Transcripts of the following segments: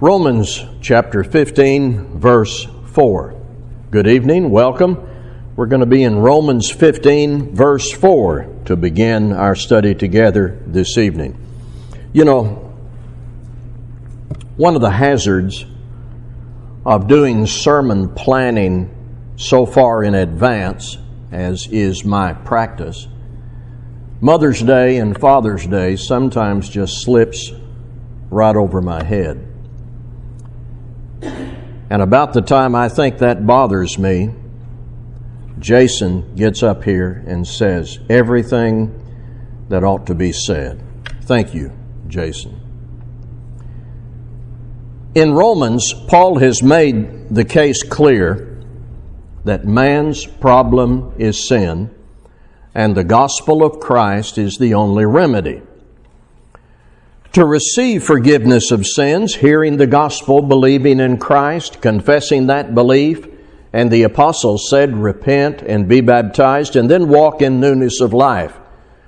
Romans chapter 15, verse 4. Good evening, welcome. We're going to be in Romans 15, verse 4 to begin our study together this evening. You know, one of the hazards of doing sermon planning so far in advance, as is my practice, Mother's Day and Father's Day sometimes just slips right over my head. And about the time I think that bothers me, Jason gets up here and says everything that ought to be said. Thank you, Jason. In Romans, Paul has made the case clear that man's problem is sin, and the gospel of Christ is the only remedy to receive forgiveness of sins, hearing the gospel, believing in Christ, confessing that belief, and the apostles said, Repent and be baptized, and then walk in newness of life.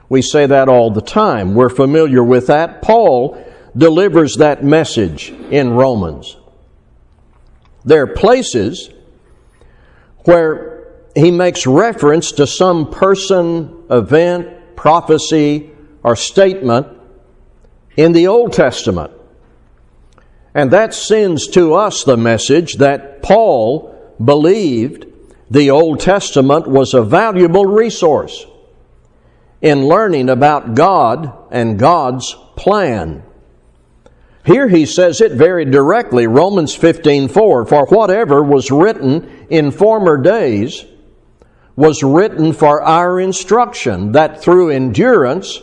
We say that all the time. We're familiar with that. Paul delivers that message in Romans. There are places where he makes reference to some person, event, prophecy, or statement in the Old Testament. And that sends to us the message that Paul believed the Old Testament was a valuable resource in learning about God and God's plan. Here he says it very directly, Romans 15:4, for whatever was written in former days was written for our instruction, that through endurance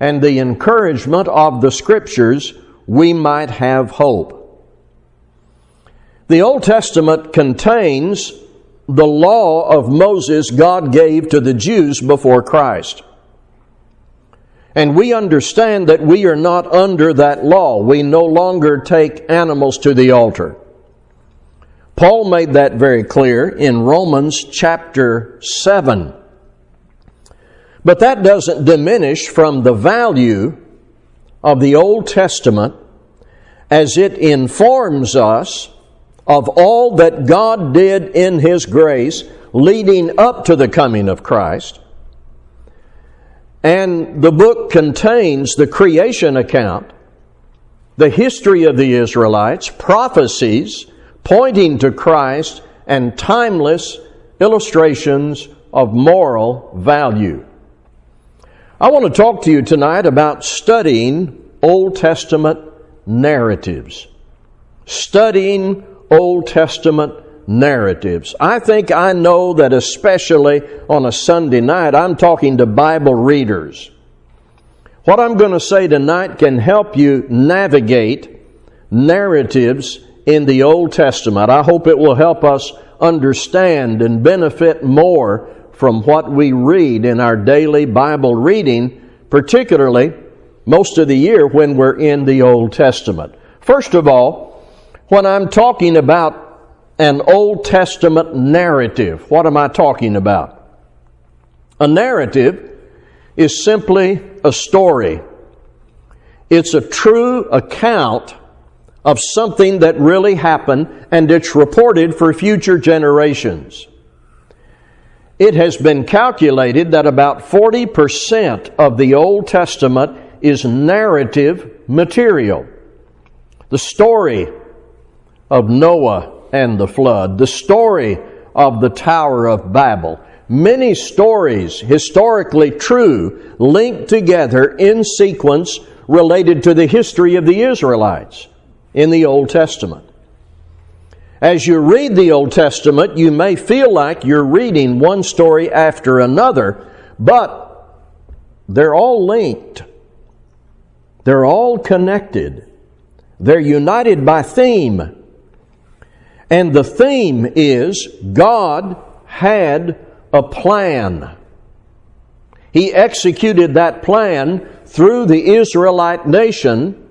and the encouragement of the Scriptures we might have hope. The Old Testament contains the law of Moses God gave to the Jews before Christ. And we understand that we are not under that law. We no longer take animals to the altar. Paul made that very clear in Romans chapter 7. But that doesn't diminish from the value of the Old Testament as it informs us of all that God did in His grace leading up to the coming of Christ. And the book contains the creation account, the history of the Israelites, prophecies pointing to Christ, and timeless illustrations of moral value. I want to talk to you tonight about studying Old Testament narratives. Studying Old Testament narratives. I think I know that especially on a Sunday night, I'm talking to Bible readers. What I'm going to say tonight can help you navigate narratives in the Old Testament. I hope it will help us understand and benefit more from what we read in our daily Bible reading, particularly most of the year when we're in the Old Testament. First of all, when I'm talking about an Old Testament narrative, what am I talking about? A narrative is simply a story. It's a true account of something that really happened and it's reported for future generations it has been calculated that about 40% of the Old Testament is narrative material. The story of Noah and the flood, the story of the Tower of Babel, many stories, historically true, linked together in sequence related to the history of the Israelites in the Old Testament. As you read the Old Testament, you may feel like you're reading one story after another, but they're all linked. They're all connected. They're united by theme. And the theme is God had a plan. He executed that plan through the Israelite nation,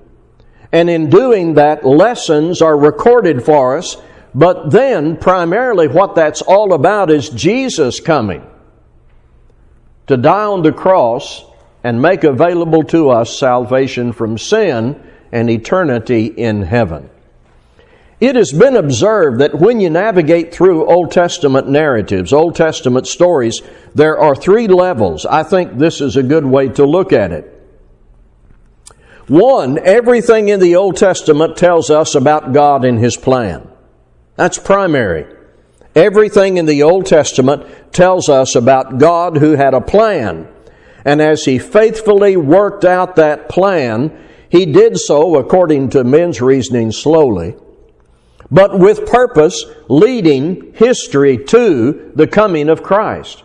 and in doing that, lessons are recorded for us but then, primarily, what that's all about is Jesus coming to die on the cross and make available to us salvation from sin and eternity in heaven. It has been observed that when you navigate through Old Testament narratives, Old Testament stories, there are three levels. I think this is a good way to look at it. One, everything in the Old Testament tells us about God and His plan. That's primary. Everything in the Old Testament tells us about God who had a plan. And as He faithfully worked out that plan, He did so, according to men's reasoning, slowly but with purpose, leading history to the coming of Christ.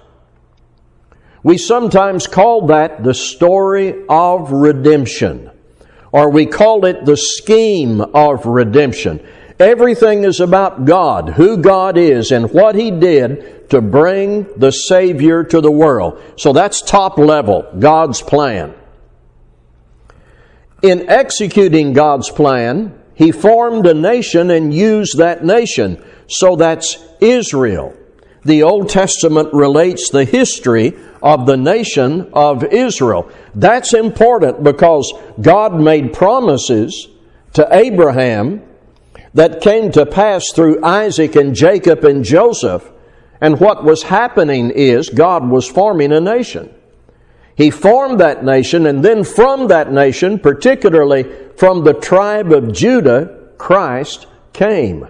We sometimes call that the story of redemption, or we call it the scheme of redemption. Everything is about God, who God is, and what He did to bring the Savior to the world. So that's top level, God's plan. In executing God's plan, he formed a nation and used that nation. So that's Israel. The Old Testament relates the history of the nation of Israel. That's important because God made promises to Abraham that came to pass through Isaac and Jacob and Joseph. And what was happening is God was forming a nation. He formed that nation, and then from that nation, particularly from the tribe of Judah, Christ came.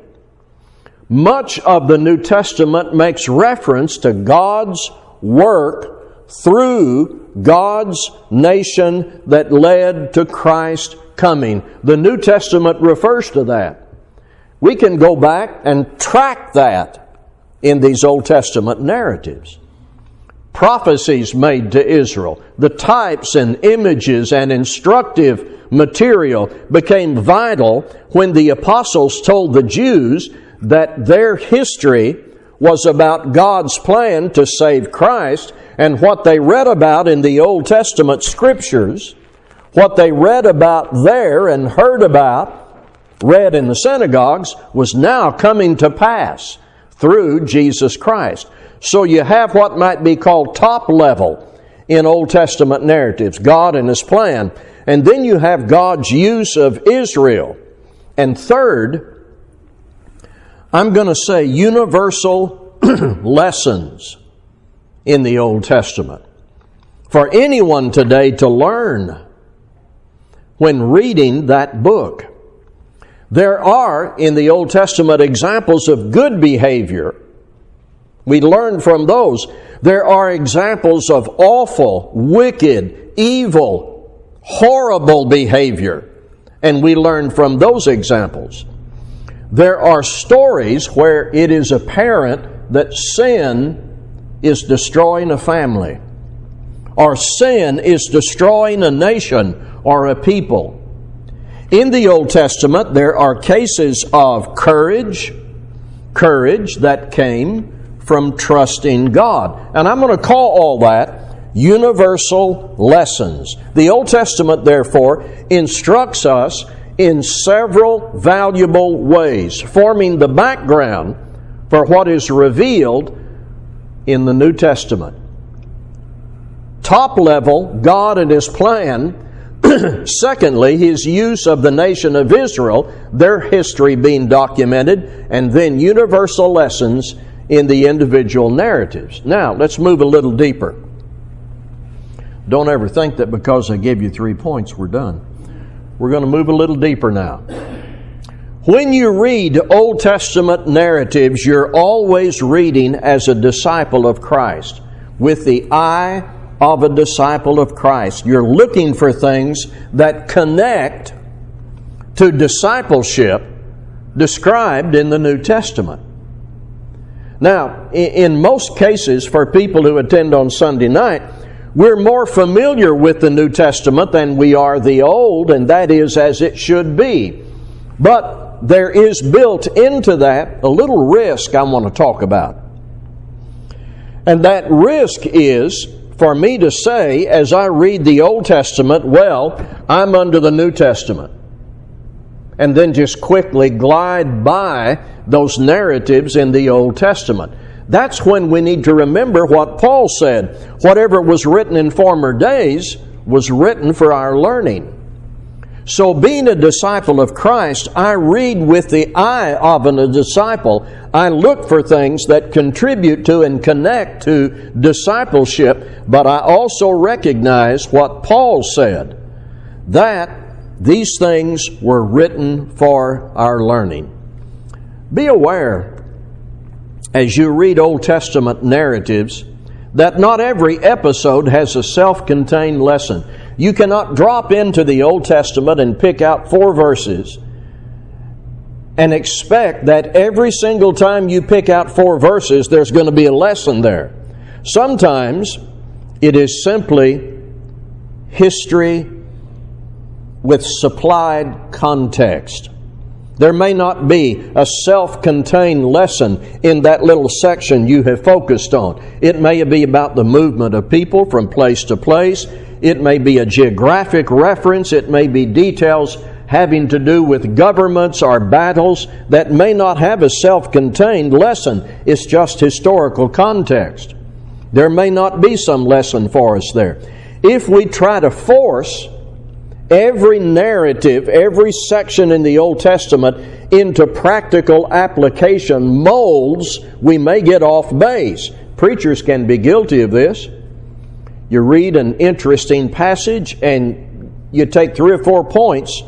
Much of the New Testament makes reference to God's work through God's nation that led to Christ coming. The New Testament refers to that. We can go back and track that in these Old Testament narratives. Prophecies made to Israel, the types and images and instructive material became vital when the apostles told the Jews that their history was about God's plan to save Christ and what they read about in the Old Testament scriptures, what they read about there and heard about, read in the synagogues, was now coming to pass through Jesus Christ. So you have what might be called top level in Old Testament narratives God and His plan. And then you have God's use of Israel. And third, I'm going to say universal lessons in the Old Testament. For anyone today to learn when reading that book. There are in the Old Testament examples of good behavior we learn from those. There are examples of awful, wicked, evil, horrible behavior, and we learn from those examples. There are stories where it is apparent that sin is destroying a family, or sin is destroying a nation or a people. In the Old Testament, there are cases of courage, courage that came from trusting God. And I'm going to call all that universal lessons. The Old Testament, therefore, instructs us in several valuable ways, forming the background for what is revealed in the New Testament. Top level, God and His plan. Secondly, His use of the nation of Israel, their history being documented, and then universal lessons in the individual narratives. Now, let's move a little deeper. Don't ever think that because I gave you three points, we're done. We're going to move a little deeper now. When you read Old Testament narratives, you're always reading as a disciple of Christ, with the eye of a disciple of Christ. You're looking for things that connect to discipleship described in the New Testament. Now, in most cases, for people who attend on Sunday night, we're more familiar with the New Testament than we are the Old, and that is as it should be. But there is built into that a little risk I want to talk about. And that risk is for me to say, as I read the Old Testament, well, I'm under the New Testament. And then just quickly glide by those narratives in the Old Testament. That's when we need to remember what Paul said. Whatever was written in former days was written for our learning. So, being a disciple of Christ, I read with the eye of a disciple. I look for things that contribute to and connect to discipleship, but I also recognize what Paul said that these things were written for our learning. Be aware as you read Old Testament narratives that not every episode has a self contained lesson. You cannot drop into the Old Testament and pick out four verses and expect that every single time you pick out four verses, there's going to be a lesson there. Sometimes it is simply history with supplied context. There may not be a self contained lesson in that little section you have focused on. It may be about the movement of people from place to place. It may be a geographic reference. It may be details having to do with governments or battles that may not have a self contained lesson. It's just historical context. There may not be some lesson for us there. If we try to force every narrative, every section in the Old Testament into practical application molds, we may get off base. Preachers can be guilty of this. You read an interesting passage and you take three or four points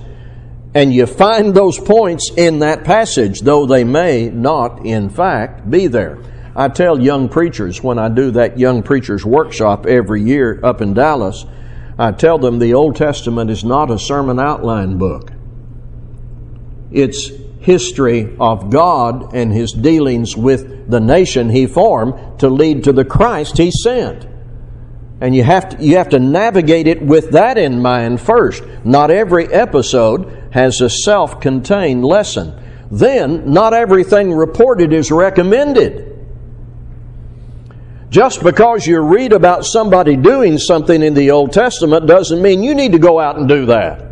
and you find those points in that passage, though they may not, in fact, be there. I tell young preachers when I do that young preachers workshop every year up in Dallas, I tell them the Old Testament is not a sermon outline book. It's history of God and his dealings with the nation he formed to lead to the Christ he sent. And you have to, you have to navigate it with that in mind first. Not every episode has a self contained lesson. Then, not everything reported is recommended. Just because you read about somebody doing something in the Old Testament doesn't mean you need to go out and do that.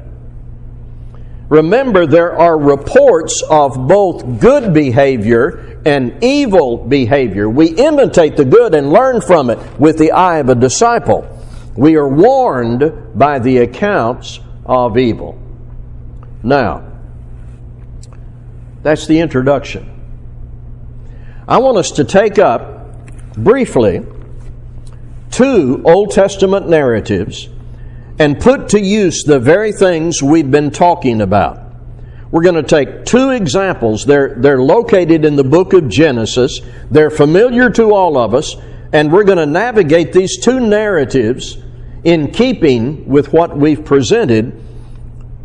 Remember, there are reports of both good behavior and evil behavior. We imitate the good and learn from it with the eye of a disciple. We are warned by the accounts of evil. Now, that's the introduction. I want us to take up briefly two Old Testament narratives and put to use the very things we've been talking about. We're going to take two examples. They're, they're located in the book of Genesis. They're familiar to all of us, and we're going to navigate these two narratives in keeping with what we've presented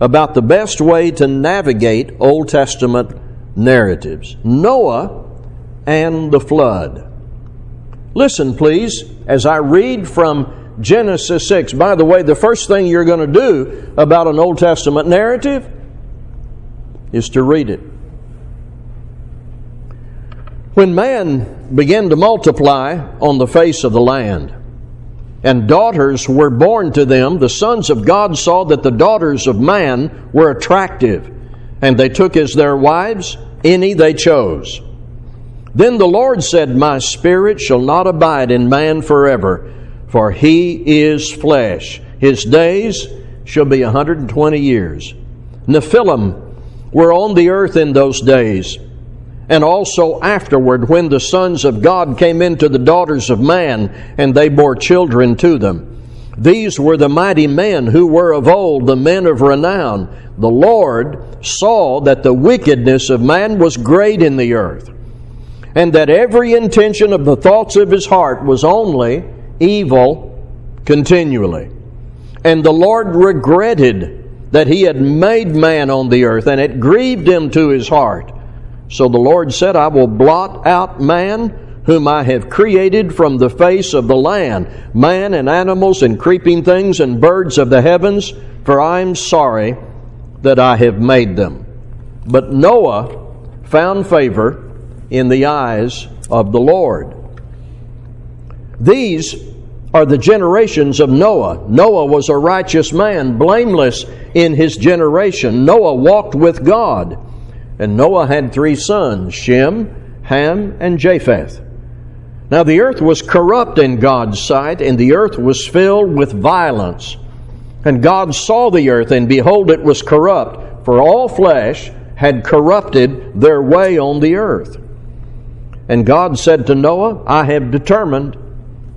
about the best way to navigate Old Testament narratives Noah and the flood. Listen, please, as I read from Genesis 6. By the way, the first thing you're going to do about an Old Testament narrative is to read it. When man began to multiply on the face of the land, and daughters were born to them, the sons of God saw that the daughters of man were attractive, and they took as their wives any they chose. Then the Lord said, My spirit shall not abide in man forever, for he is flesh. His days shall be a 120 years. Nephilim were on the earth in those days, and also afterward, when the sons of God came into the daughters of man, and they bore children to them. These were the mighty men who were of old, the men of renown. The Lord saw that the wickedness of man was great in the earth and that every intention of the thoughts of his heart was only evil continually. And the Lord regretted that he had made man on the earth, and it grieved him to his heart. So the Lord said, I will blot out man whom I have created from the face of the land, man and animals and creeping things and birds of the heavens, for I am sorry that I have made them. But Noah found favor in the eyes of the Lord. These are the generations of Noah. Noah was a righteous man, blameless in his generation. Noah walked with God. And Noah had three sons Shem, Ham, and Japheth. Now the earth was corrupt in God's sight, and the earth was filled with violence. And God saw the earth, and behold, it was corrupt, for all flesh had corrupted their way on the earth. And God said to Noah, I have determined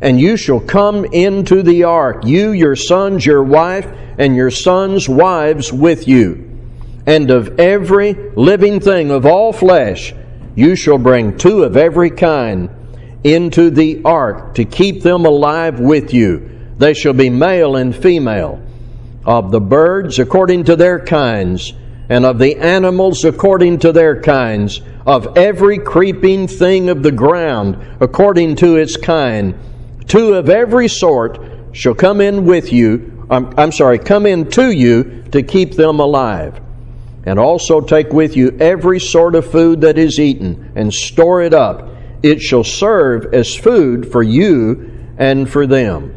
And you shall come into the ark, you, your sons, your wife, and your sons' wives with you. And of every living thing of all flesh, you shall bring two of every kind into the ark to keep them alive with you. They shall be male and female of the birds according to their kinds, and of the animals according to their kinds, of every creeping thing of the ground according to its kind. Two of every sort shall come in with you, I'm, I'm sorry, come in to you to keep them alive. And also take with you every sort of food that is eaten, and store it up. It shall serve as food for you and for them.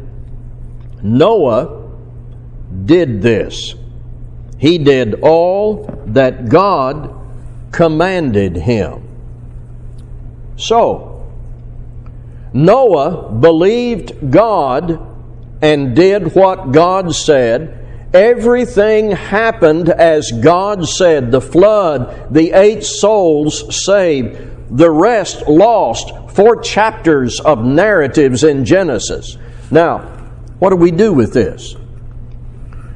Noah did this. He did all that God commanded him. So, Noah believed God and did what God said. Everything happened as God said. The flood, the eight souls saved, the rest lost. Four chapters of narratives in Genesis. Now, what do we do with this?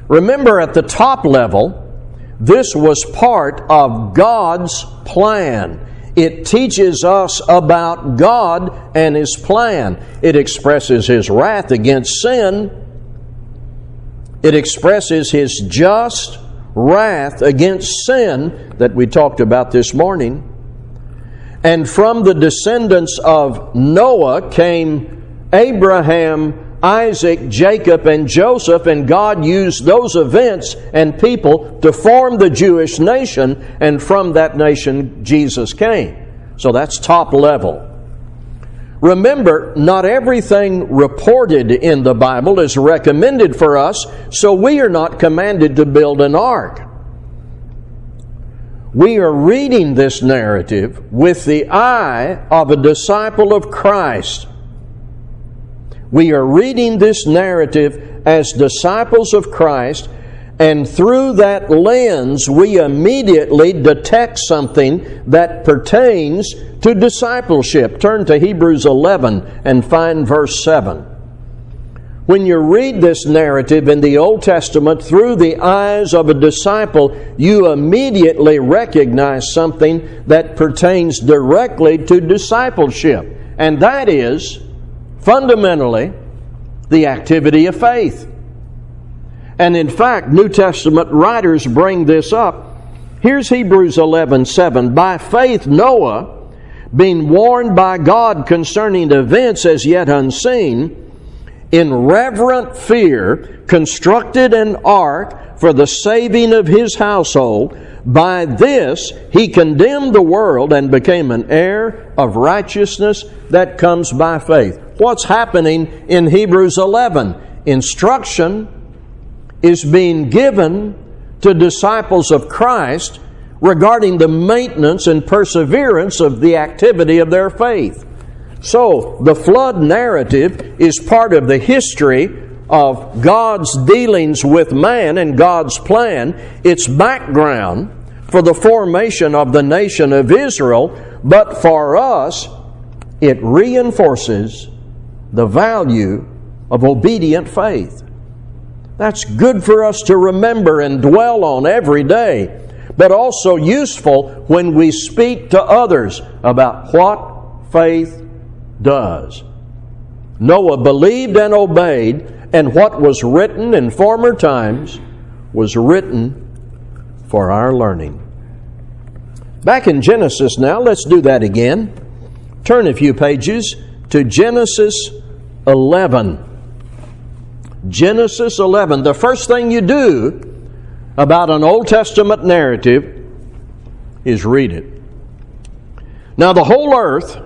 Remember, at the top level, this was part of God's plan. It teaches us about God and His plan. It expresses His wrath against sin. It expresses His just wrath against sin that we talked about this morning. And from the descendants of Noah came Abraham, Isaac, Jacob, and Joseph, and God used those events and people to form the Jewish nation, and from that nation Jesus came. So that's top level. Remember, not everything reported in the Bible is recommended for us, so we are not commanded to build an ark. We are reading this narrative with the eye of a disciple of Christ we are reading this narrative as disciples of Christ, and through that lens, we immediately detect something that pertains to discipleship. Turn to Hebrews 11 and find verse 7. When you read this narrative in the Old Testament through the eyes of a disciple, you immediately recognize something that pertains directly to discipleship, and that is fundamentally the activity of faith. And in fact, New Testament writers bring this up. Here's Hebrews 11 7. By faith, Noah, being warned by God concerning events as yet unseen, in reverent fear, constructed an ark for the saving of his household. By this he condemned the world and became an heir of righteousness that comes by faith. What's happening in Hebrews 11? Instruction is being given to disciples of Christ regarding the maintenance and perseverance of the activity of their faith. So, the flood narrative is part of the history of God's dealings with man and God's plan, its background for the formation of the nation of Israel, but for us, it reinforces the value of obedient faith. That's good for us to remember and dwell on every day. but also useful when we speak to others about what faith does. Noah believed and obeyed, and what was written in former times was written for our learning. Back in Genesis now, let's do that again. Turn a few pages to Genesis 11. Genesis 11. The first thing you do about an Old Testament narrative is read it. Now, the whole earth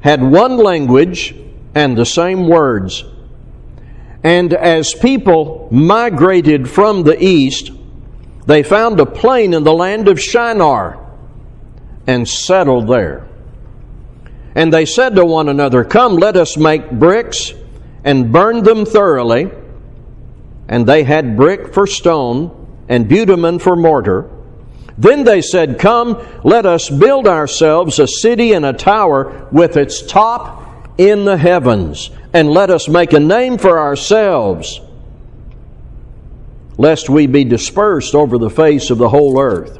had one language and the same words. And as people migrated from the east, they found a plain in the land of Shinar and settled there. And they said to one another, Come, let us make bricks and burn them thoroughly. And they had brick for stone and bitumen for mortar. Then they said, Come, let us build ourselves a city and a tower with its top in the heavens, and let us make a name for ourselves, lest we be dispersed over the face of the whole earth.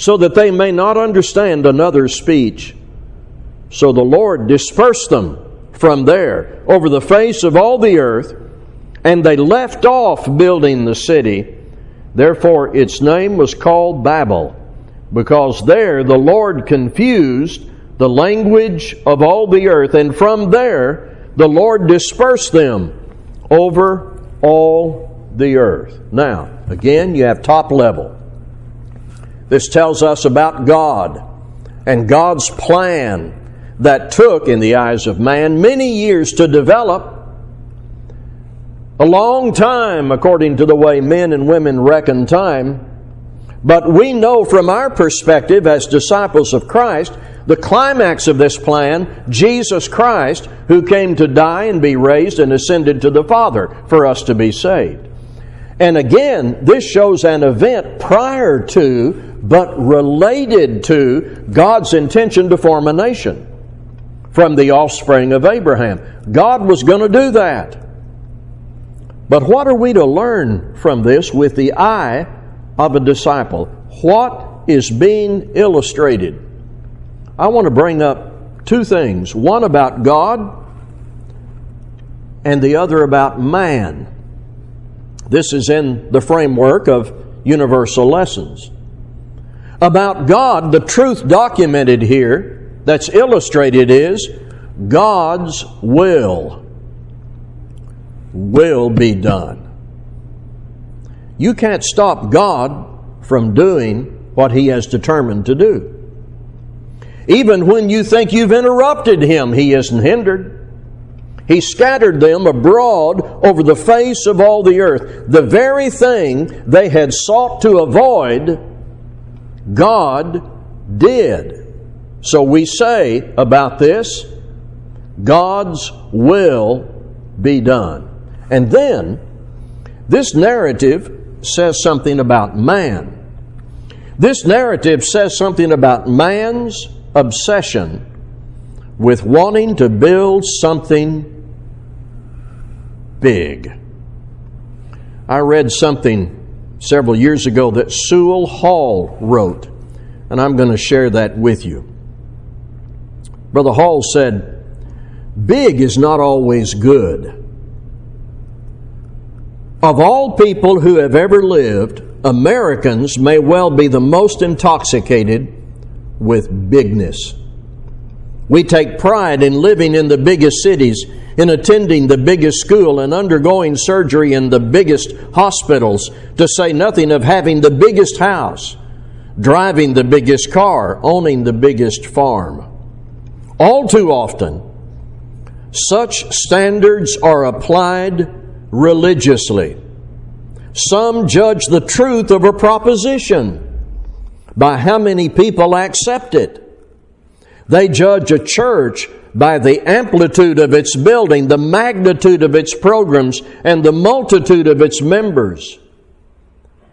so that they may not understand another's speech. So the Lord dispersed them from there over the face of all the earth, and they left off building the city. Therefore, its name was called Babel, because there the Lord confused the language of all the earth, and from there the Lord dispersed them over all the earth. Now, again, you have top level. This tells us about God and God's plan that took, in the eyes of man, many years to develop. A long time, according to the way men and women reckon time. But we know from our perspective as disciples of Christ, the climax of this plan, Jesus Christ, who came to die and be raised and ascended to the Father for us to be saved. And again, this shows an event prior to but related to God's intention to form a nation from the offspring of Abraham. God was going to do that. But what are we to learn from this with the eye of a disciple? What is being illustrated? I want to bring up two things one about God and the other about man. This is in the framework of universal lessons. About God, the truth documented here that's illustrated is God's will will be done. You can't stop God from doing what He has determined to do. Even when you think you've interrupted Him, He isn't hindered. He scattered them abroad over the face of all the earth. The very thing they had sought to avoid God did. So we say about this, God's will be done. And then, this narrative says something about man. This narrative says something about man's obsession with wanting to build something big. I read something several years ago that Sewell Hall wrote, and I'm going to share that with you. Brother Hall said, Big is not always good. Of all people who have ever lived, Americans may well be the most intoxicated with bigness. We take pride in living in the biggest cities in attending the biggest school and undergoing surgery in the biggest hospitals, to say nothing of having the biggest house, driving the biggest car, owning the biggest farm. All too often, such standards are applied religiously. Some judge the truth of a proposition by how many people accept it. They judge a church by the amplitude of its building, the magnitude of its programs, and the multitude of its members.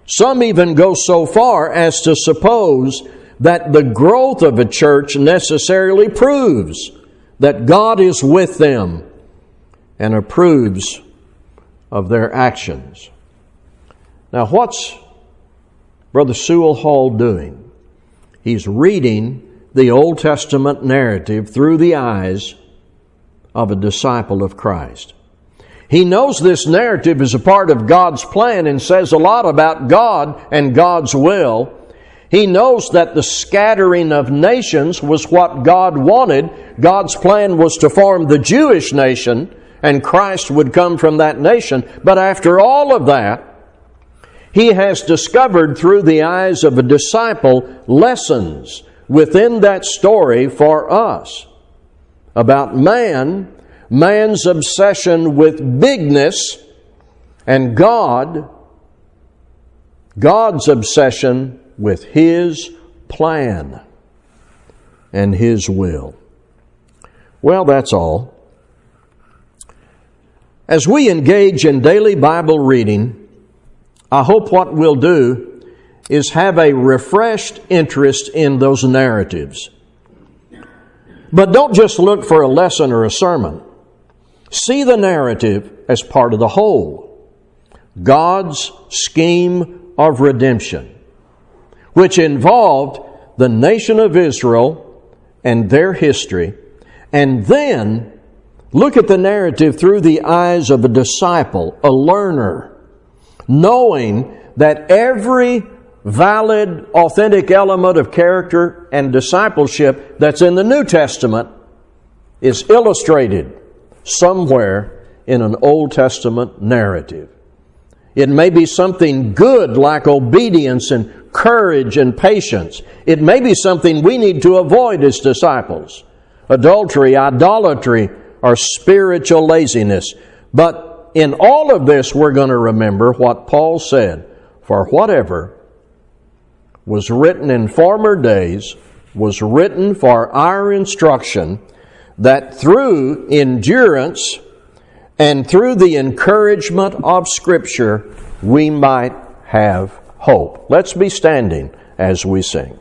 Some even go so far as to suppose that the growth of a church necessarily proves that God is with them and approves of their actions. Now, what's Brother Sewell Hall doing? He's reading the Old Testament narrative through the eyes of a disciple of Christ. He knows this narrative is a part of God's plan and says a lot about God and God's will. He knows that the scattering of nations was what God wanted. God's plan was to form the Jewish nation and Christ would come from that nation. But after all of that, he has discovered through the eyes of a disciple lessons within that story for us about man, man's obsession with bigness, and God, God's obsession with His plan and His will. Well, that's all. As we engage in daily Bible reading, I hope what we'll do is have a refreshed interest in those narratives. But don't just look for a lesson or a sermon. See the narrative as part of the whole. God's scheme of redemption, which involved the nation of Israel and their history, and then Look at the narrative through the eyes of a disciple, a learner, knowing that every valid, authentic element of character and discipleship that's in the New Testament is illustrated somewhere in an Old Testament narrative. It may be something good like obedience and courage and patience. It may be something we need to avoid as disciples adultery, idolatry, or spiritual laziness. But in all of this, we're going to remember what Paul said For whatever was written in former days was written for our instruction, that through endurance and through the encouragement of Scripture, we might have hope. Let's be standing as we sing.